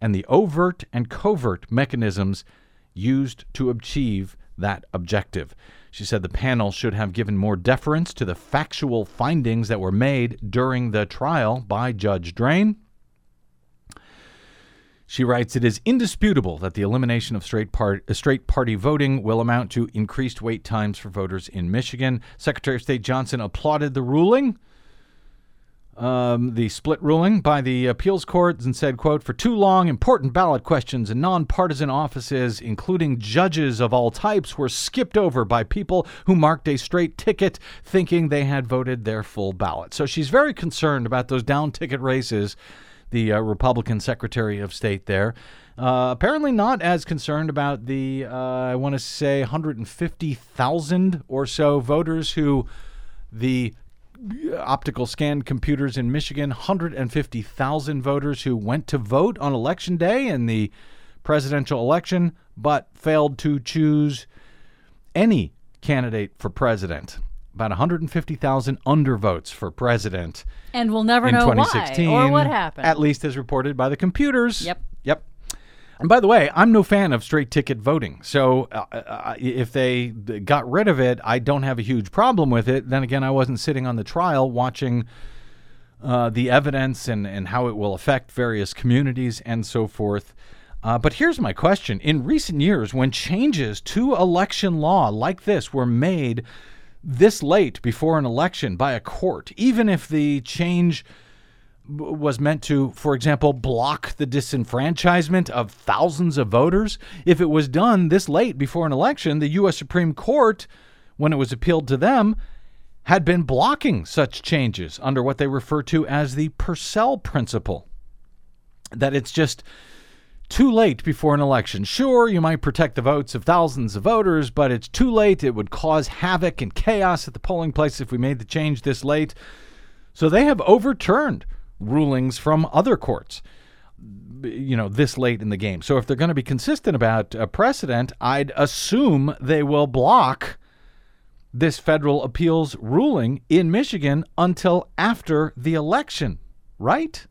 and the overt and covert mechanisms used to achieve that objective. She said the panel should have given more deference to the factual findings that were made during the trial by Judge Drain she writes, It is indisputable that the elimination of straight, part, uh, straight party voting will amount to increased wait times for voters in Michigan. Secretary of State Johnson applauded the ruling. Um, the split ruling by the appeals court and said, quote, for too long, important ballot questions in nonpartisan offices, including judges of all types, were skipped over by people who marked a straight ticket thinking they had voted their full ballot. So she's very concerned about those down ticket races the uh, Republican Secretary of State there. Uh, apparently, not as concerned about the, uh, I want to say, 150,000 or so voters who the optical scan computers in Michigan, 150,000 voters who went to vote on election day in the presidential election, but failed to choose any candidate for president about 150,000 undervotes for president. And we'll never know 2016, why or what happened. At least as reported by the computers. Yep. Yep. And by the way, I'm no fan of straight ticket voting. So uh, uh, if they got rid of it, I don't have a huge problem with it. Then again, I wasn't sitting on the trial watching uh, the evidence and, and how it will affect various communities and so forth. Uh, but here's my question. In recent years, when changes to election law like this were made this late before an election by a court, even if the change was meant to, for example, block the disenfranchisement of thousands of voters, if it was done this late before an election, the U.S. Supreme Court, when it was appealed to them, had been blocking such changes under what they refer to as the Purcell principle. That it's just too late before an election. Sure, you might protect the votes of thousands of voters, but it's too late. It would cause havoc and chaos at the polling place if we made the change this late. So they have overturned rulings from other courts you know this late in the game. So if they're going to be consistent about a precedent, I'd assume they will block this federal appeals ruling in Michigan until after the election, right?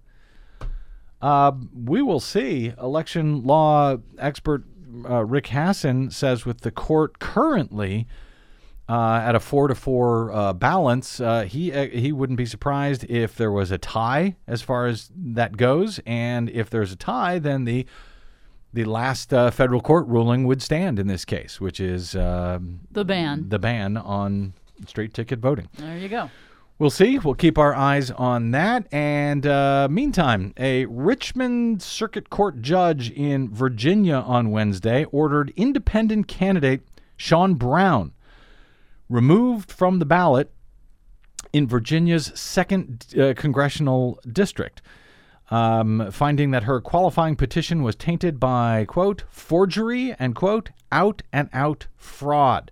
Uh, we will see. Election law expert uh, Rick Hasen says with the court currently uh, at a four to four uh, balance, uh, he uh, he wouldn't be surprised if there was a tie as far as that goes, and if there's a tie, then the the last uh, federal court ruling would stand in this case, which is um, The ban. the ban on straight ticket voting. There you go. We'll see. We'll keep our eyes on that. And uh, meantime, a Richmond Circuit Court judge in Virginia on Wednesday ordered independent candidate Shaun Brown removed from the ballot in Virginia's second uh, congressional district. Um, finding that her qualifying petition was tainted by, quote, forgery and, quote, out and out fraud.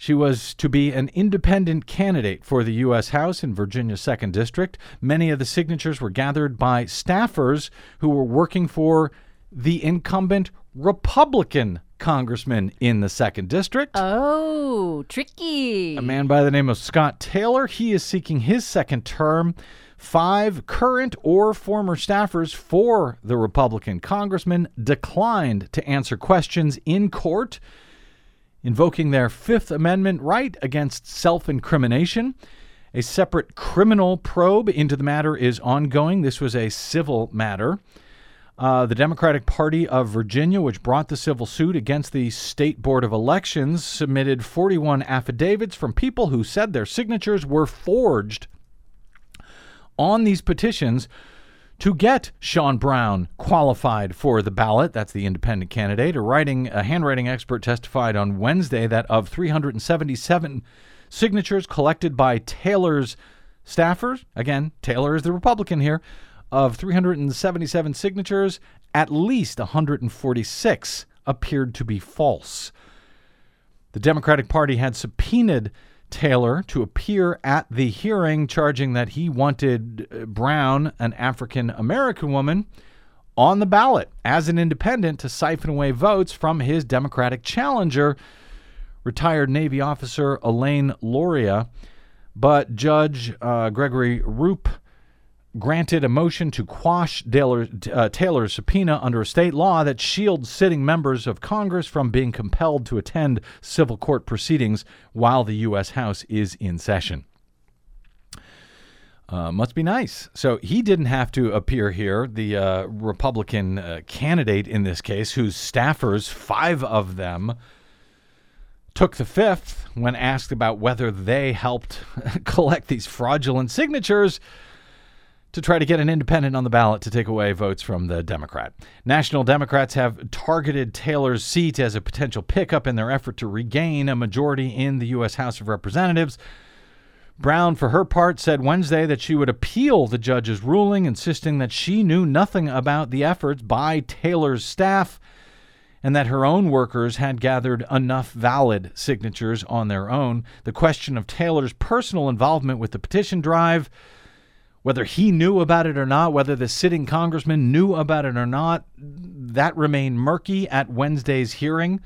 She was to be an independent candidate for the U.S. House in Virginia's 2nd District. Many of the signatures were gathered by staffers who were working for the incumbent Republican congressman in the 2nd District. Oh, tricky. A man by the name of Scott Taylor. He is seeking his second term. Five current or former staffers for the Republican congressman declined to answer questions in court invoking their Fifth Amendment right against self incrimination. A separate criminal probe into the matter is ongoing. This was a civil matter. Uh, the Democratic Party of Virginia, which brought the civil suit against the State Board of Elections, submitted 41 affidavits from people who said their signatures were forged on these petitions to get Shaun Brown qualified for the ballot. That's the independent candidate. A writing a handwriting expert testified on Wednesday that of 377 signatures collected by Taylor's staffers, again, Taylor is the Republican here, of 377 signatures, at least 146 appeared to be false. The Democratic Party had subpoenaed Taylor to appear at the hearing, charging that he wanted uh, Brown, an African American woman, on the ballot as an independent to siphon away votes from his Democratic challenger, retired Navy officer Elaine Luria. But Judge uh, Gregory Rupe granted a motion to quash Taylor, uh, Taylor's subpoena under a state law that shields sitting members of Congress from being compelled to attend civil court proceedings while the U.S. House is in session. Uh, must be nice. So he didn't have to appear here, the uh, Republican uh, candidate in this case, whose staffers, five of them, took the fifth when asked about whether they helped collect these fraudulent signatures to try to get an independent on the ballot to take away votes from the Democrat. National Democrats have targeted Taylor's seat as a potential pickup in their effort to regain a majority in the U.S. House of Representatives. Brown, for her part, said Wednesday that she would appeal the judge's ruling, insisting that she knew nothing about the efforts by Taylor's staff and that her own workers had gathered enough valid signatures on their own. The question of Taylor's personal involvement with the petition drive whether he knew about it or not, whether the sitting congressman knew about it or not, that remained murky at Wednesday's hearing.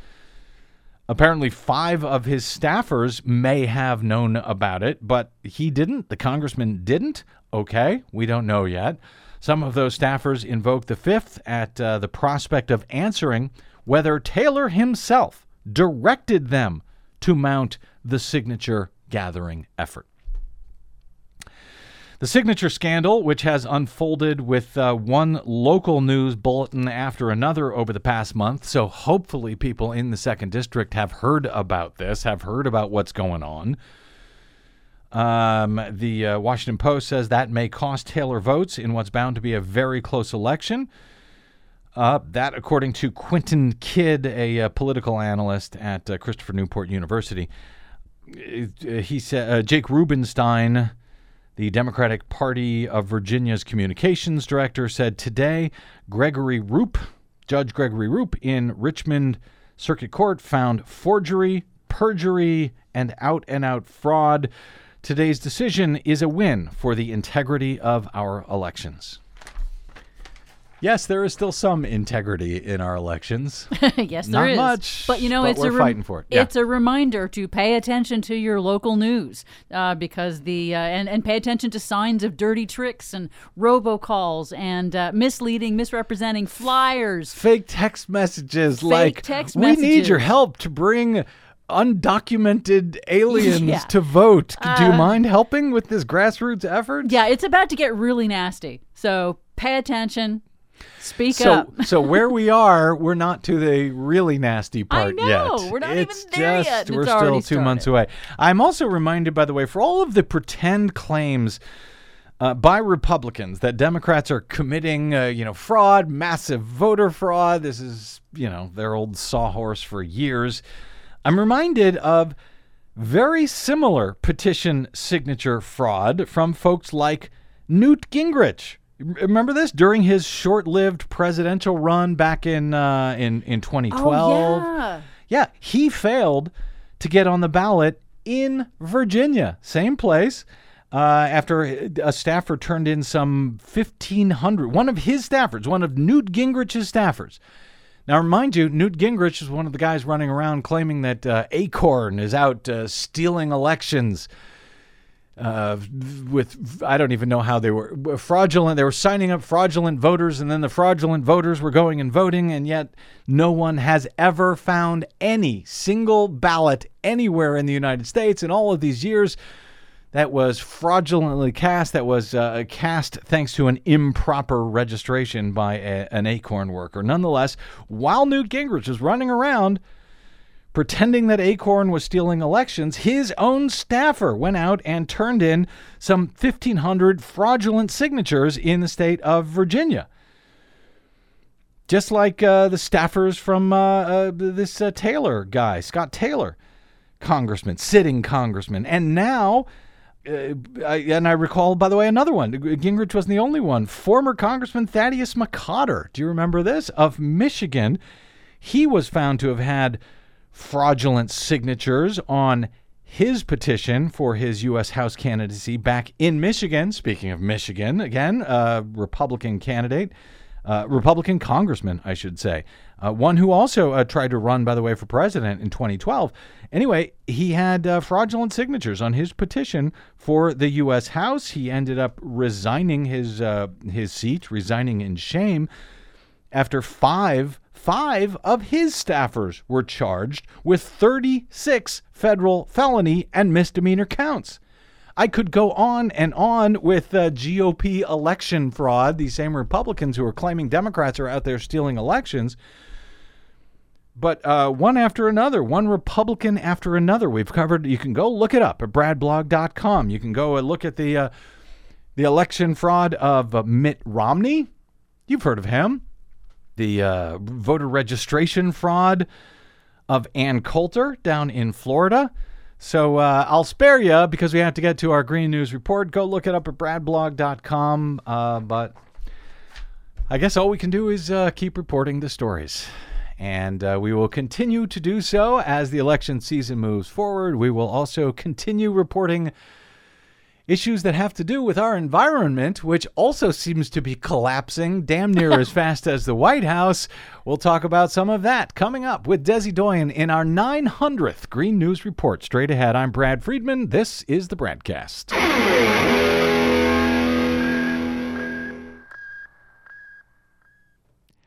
Apparently, five of his staffers may have known about it, but he didn't. The congressman didn't. Okay, we don't know yet. Some of those staffers invoked the fifth at uh, the prospect of answering whether Taylor himself directed them to mount the signature gathering effort. The signature scandal, which has unfolded with uh, one local news bulletin after another over the past month. So hopefully, people in the second district have heard about this, have heard about what's going on. Um, the uh, Washington Post says that may cost Taylor votes in what's bound to be a very close election. Uh, that, according to Quentin Kidd, a uh, political analyst at uh, Christopher Newport University, Uh, he said uh, Jake Rubenstein, the Democratic Party of Virginia's communications director, said today Gregory Rupe, Judge Gregory Rupe in Richmond Circuit Court, found forgery, perjury, and out and out fraud. Today's decision is a win for the integrity of our elections. Yes, there is still some integrity in our elections. yes, Not there is. much, but you know, but it's we're a rem- fighting for it. Yeah. It's a reminder to pay attention to your local news uh, because the uh, and and pay attention to signs of dirty tricks and robocalls and uh, misleading, misrepresenting flyers. fake text messages like text we need your help to bring undocumented aliens Yeah. to vote. Do you Uh, mind helping with this grassroots effort? Yeah, it's about to get really nasty. So pay attention. Speak So, up. so where we are, we're not to the really nasty part know. yet. We're not even there just, yet, We're it's still two months away. I'm also reminded, by the way, for all of the pretend claims uh, by Republicans that Democrats are committing, uh, you know, fraud, massive voter fraud. This is, you know, their old sawhorse for years. I'm reminded of very similar petition signature fraud from folks like Newt Gingrich. Remember this during his short-lived presidential run back in uh, in in 2012. Oh, yeah. Yeah, he failed to get on the ballot in Virginia, same place. Uh, after a staffer turned in some 1,500, one of his staffers, one of Newt Gingrich's staffers. Now, remind you, Newt Gingrich is one of the guys running around claiming that uh, Acorn is out uh, stealing elections uh, with I don't even know how they were fraudulent. They were signing up fraudulent voters, and then the fraudulent voters were going and voting, and yet no one has ever found any single ballot anywhere in the United States in all of these years that was fraudulently cast. That was uh, cast thanks to an improper registration by a, an Acorn worker. Nonetheless, while Newt Gingrich was running around pretending that Acorn was stealing elections, his own staffer went out and turned in some 1,500 fraudulent signatures in the state of Virginia. Just like uh, the staffers from uh, uh, this uh, Taylor guy, Scott Taylor, congressman, sitting congressman. And now, uh, I, and I recall, by the way, another one. Gingrich wasn't the only one. Former Congressman Thaddeus McCotter, do you remember this? Of Michigan. He was found to have had fraudulent signatures on his petition for his U.S. House candidacy back in Michigan. Speaking of Michigan, again, a Republican candidate, uh, Republican congressman, I should say, uh, one who also uh, tried to run, by the way, for president in 2012. Anyway, he had uh, fraudulent signatures on his petition for the U.S. House. He ended up resigning his uh, his seat, resigning in shame after five five of his staffers were charged with 36 federal felony and misdemeanor counts. I could go on and on with GOP election fraud, these same Republicans who are claiming Democrats are out there stealing elections. But uh, one after another, one Republican after another. We've covered. You can go look it up at bradblog.com. You can go and look at the uh, the election fraud of uh, Mitt Romney. You've heard of him. The uh, voter registration fraud of Ann Coulter down in Florida. So uh, I'll spare you because we have to get to our Green News report. Go look it up at bradblog.com. Uh, but I guess all we can do is uh, keep reporting the stories. And uh, we will continue to do so as the election season moves forward. We will also continue reporting issues that have to do with our environment, which also seems to be collapsing damn near as fast as the White House. We'll talk about some of that coming up with Desi Doyen in our 900th Green News Report. Straight ahead, I'm Brad Friedman. This is the BradCast.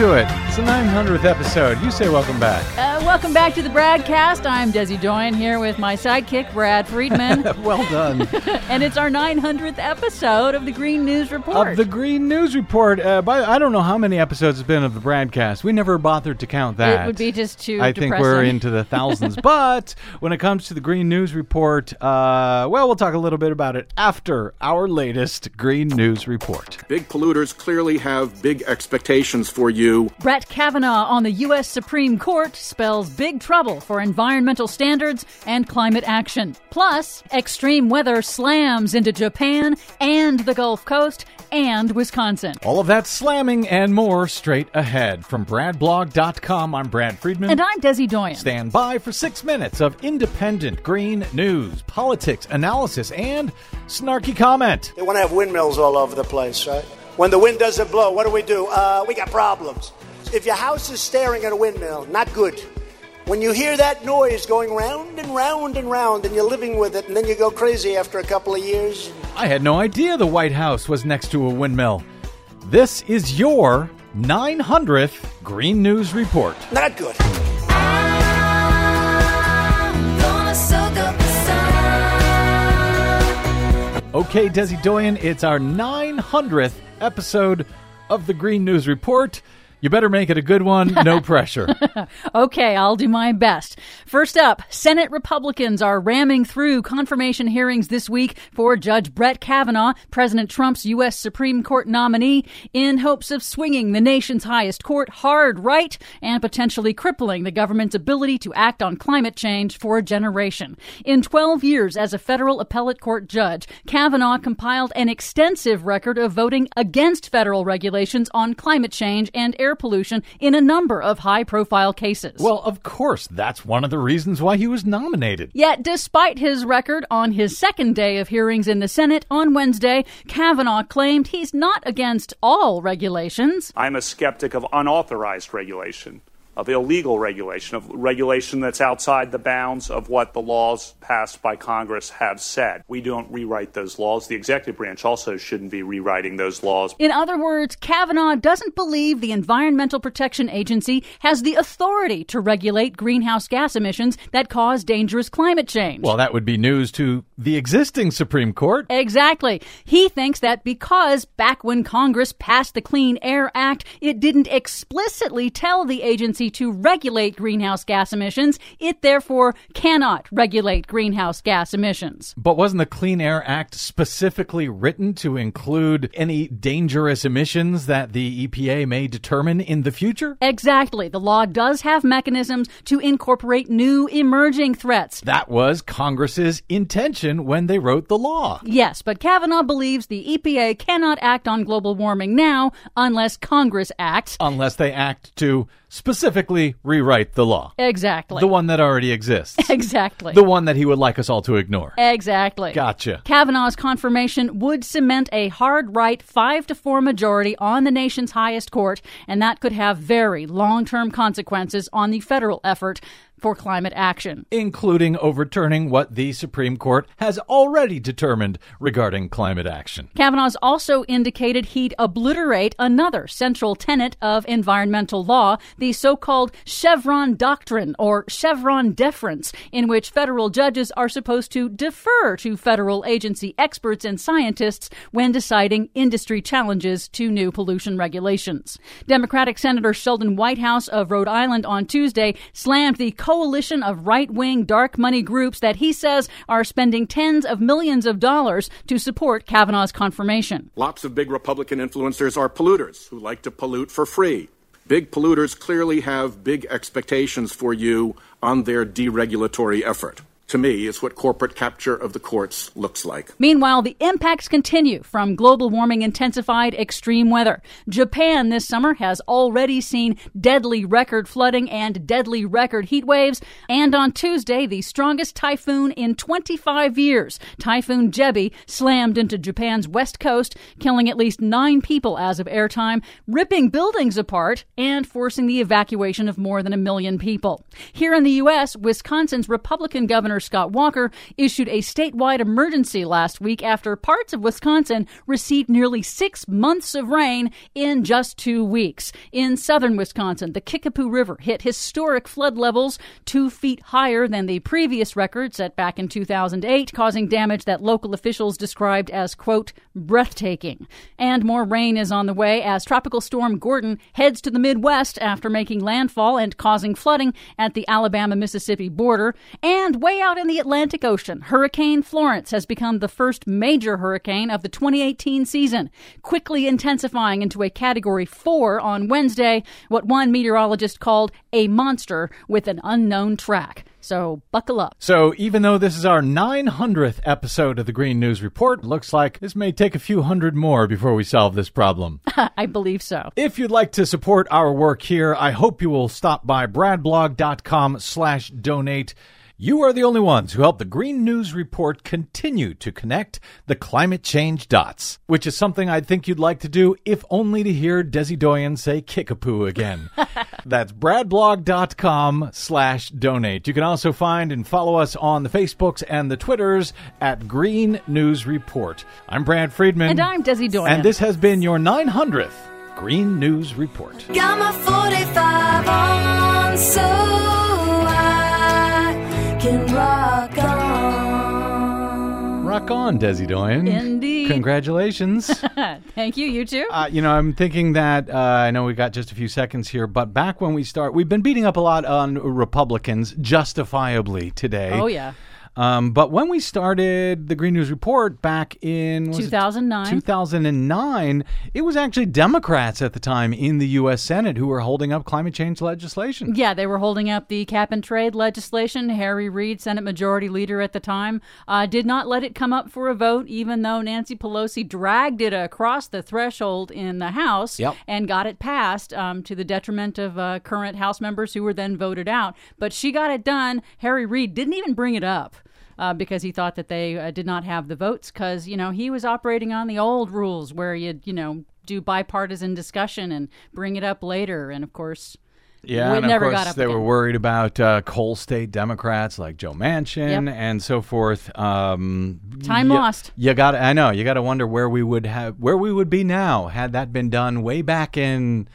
Do it. It's the 900th episode. You say welcome back. Uh, welcome back to the BradCast. I'm Desi Doyen here with my sidekick, Brad Friedman. well done. and it's our 900th episode of the Green News Report. of the Green News Report. Uh, by, I don't know how many episodes it's been of the BradCast. We never bothered to count that. It would be just too I think we're into the thousands. but when it comes to the Green News Report, uh, well, we'll talk a little bit about it after our latest Green News Report. Big polluters clearly have big expectations for you. Brett Kavanaugh on the U.S. Supreme Court spells big trouble for environmental standards and climate action. Plus, extreme weather slams into Japan and the Gulf Coast and Wisconsin. All of that slamming and more straight ahead. From BradBlog.com, I'm Brad Friedman. And I'm Desi Doyen. Stand by for six minutes of independent green news, politics, analysis, and snarky comment. They want to have windmills all over the place, right? When the wind doesn't blow, what do we do? Uh, we got problems. If your house is staring at a windmill, not good. When you hear that noise going round and round and round and you're living with it and then you go crazy after a couple of years, I had no idea the White House was next to a windmill. This is your 900th Green News Report. not good. Okay, Desi Doyen, it's our 900th episode of the Green News Report. You better make it a good one, no pressure. Okay, I'll do my best. First up, Senate Republicans are ramming through confirmation hearings this week for Judge Brett Kavanaugh, President Trump's U.S. Supreme Court nominee, in hopes of swinging the nation's highest court hard right and potentially crippling the government's ability to act on climate change for a generation. In 12 years as a federal appellate court judge, Kavanaugh compiled an extensive record of voting against federal regulations on climate change and air pollution in a number of high profile cases. well, of course, that's one of the reasons why he was nominated. Yet, despite his record on his second day of hearings in the Senate on Wednesday, Kavanaugh claimed he's not against all regulations. I'm a skeptic of unauthorized regulation, of illegal regulation, of regulation that's outside the bounds of what the laws passed by Congress have said. We don't rewrite those laws. The executive branch also shouldn't be rewriting those laws. In other words, Kavanaugh doesn't believe the Environmental Protection Agency has the authority to regulate greenhouse gas emissions that cause dangerous climate change. Well, that would be news to the existing Supreme Court. Exactly. He thinks that because back when Congress passed the Clean Air Act, it didn't explicitly tell the agency to regulate greenhouse gas emissions, it therefore cannot regulate greenhouse gas emissions. But wasn't the Clean Air Act specifically written to include any dangerous emissions that the EPA may determine in the future? Exactly. The law does have mechanisms to incorporate new emerging threats. That was Congress's intention when they wrote the law. Yes, but Kavanaugh believes the EPA cannot act on global warming now unless Congress acts. Unless they act to specifically rewrite the law. Exactly. The one that already exists. Exactly. the one that he would like us all to ignore. Exactly. Gotcha. Kavanaugh's confirmation would cement a hard right 5 to 4 majority on the nation's highest court, and that could have very long term consequences on the federal effort. For climate action. including overturning what the Supreme Court has already determined regarding climate action. Kavanaugh's also indicated he'd obliterate another central tenet of environmental law, the so called Chevron doctrine or Chevron deference, in which federal judges are supposed to defer to federal agency experts and scientists when deciding industry challenges to new pollution regulations. Democratic Senator Sheldon Whitehouse of Rhode Island on Tuesday slammed the coalition of right wing dark money groups that he says are spending tens of millions of dollars to support Kavanaugh's confirmation. Lots of big Republican influencers are polluters who like to pollute for free. Big polluters clearly have big expectations for you on their deregulatory effort. To me, is what corporate capture of the courts looks like. Meanwhile, the impacts continue from global warming intensified extreme weather. Japan this summer has already seen deadly record flooding and deadly record heat waves. And on Tuesday, the strongest typhoon in 25 years, Typhoon Jebi, slammed into Japan's west coast, killing at least nine people as of airtime, ripping buildings apart, and forcing the evacuation of more than a million people. Here in the U.S., Wisconsin's Republican Governor Scott Walker issued a statewide emergency last week after parts of Wisconsin received nearly six months of rain in just two weeks. In southern Wisconsin, the Kickapoo River hit historic flood levels two feet higher than the previous record set back in 2008, causing damage that local officials described as, quote, breathtaking. And more rain is on the way as Tropical Storm Gordon heads to the Midwest after making landfall and causing flooding at the Alabama Mississippi border. And way out in the Atlantic Ocean, Hurricane Florence has become the first major hurricane of the 2018 season, quickly intensifying into a Category 4 on Wednesday, what one meteorologist called a monster with an unknown track. So buckle up. So, even though this is our 900th episode of the Green News Report, looks like this may take a few hundred more before we solve this problem. I believe so. If you'd like to support our work here, I hope you will stop by bradblog.com slash donate. You are the only ones who help the Green News Report continue to connect the climate change dots, which is something I think you'd like to do if only to hear Desi Doyen say kickapoo again. That's bradblog.com slash donate. You can also find and follow us on the Facebooks and the Twitters at Green News Report. I'm Brad Friedman. And I'm Desi Doyen. And this has been your 900th Green News Report. Got my 45 on, so I can rock on. Rock on, Desi Doyen. Indeed. Congratulations. Thank you, you too. Uh, you know, I'm thinking that uh, I know we got just a few seconds here, but back when we start, we've been beating up a lot on Republicans, justifiably today. oh, yeah. Um, but when we started the Green News Report back in was it 2009. 2009, it was actually Democrats at the time in the U.S. Senate who were holding up climate change legislation. Yeah, they were holding up the cap and trade legislation. Harry Reid, Senate Majority Leader at the time, uh, did not let it come up for a vote, even though Nancy Pelosi dragged it across the threshold in the House Yep. and got it passed um, to the detriment of uh, current House members who were then voted out. But she got it done. Harry Reid didn't even bring it up. Uh, because he thought that they uh, did not have the votes, because you know he was operating on the old rules where you you know do bipartisan discussion and bring it up later, and of course Yeah, we and of course they were worried about uh, coal state Democrats like Joe Manchin Yep. and so forth. Um, Time you- lost. You got, I know, you got to wonder where we would have, where we would be now had that been done way back in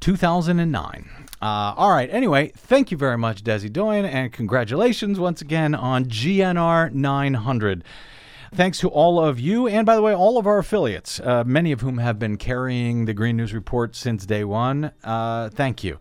2009. Uh, all right. Anyway, thank you very much, Desi Doyen, and congratulations once again on GNR 900. Thanks to all of you, and by the way, all of our affiliates, uh, many of whom have been carrying the Green News Report since day one. Uh, thank you.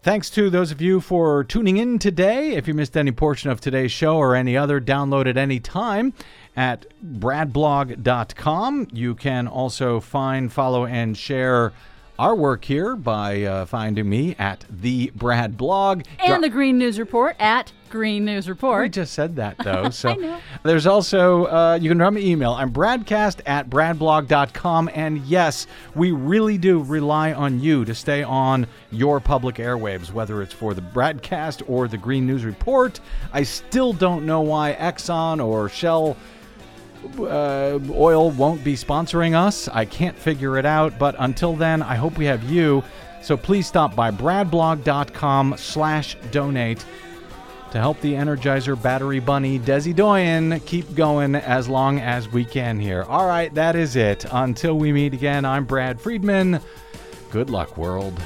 Thanks to those of you for tuning in today. If you missed any portion of today's show or any other, download at any time at bradblog.com. You can also find, follow, and share our work here by uh, finding me at the Brad Blog. and the Green News Report at Green News Report. We just said that though. So there's also uh, you can drop me an email. I'm bradcast at bradblog.com. And yes, we really do rely on you to stay on your public airwaves, whether it's for the BradCast or the Green News Report. I still don't know why Exxon or Shell uh, oil won't be sponsoring us. I can't figure it out. But until then, I hope we have you So please stop by bradblog.com slash donate to help the Energizer Battery Bunny Desi Doyen keep going as long as we can here. All right, that is it. Until we meet again, I'm Brad Friedman. Good luck, world.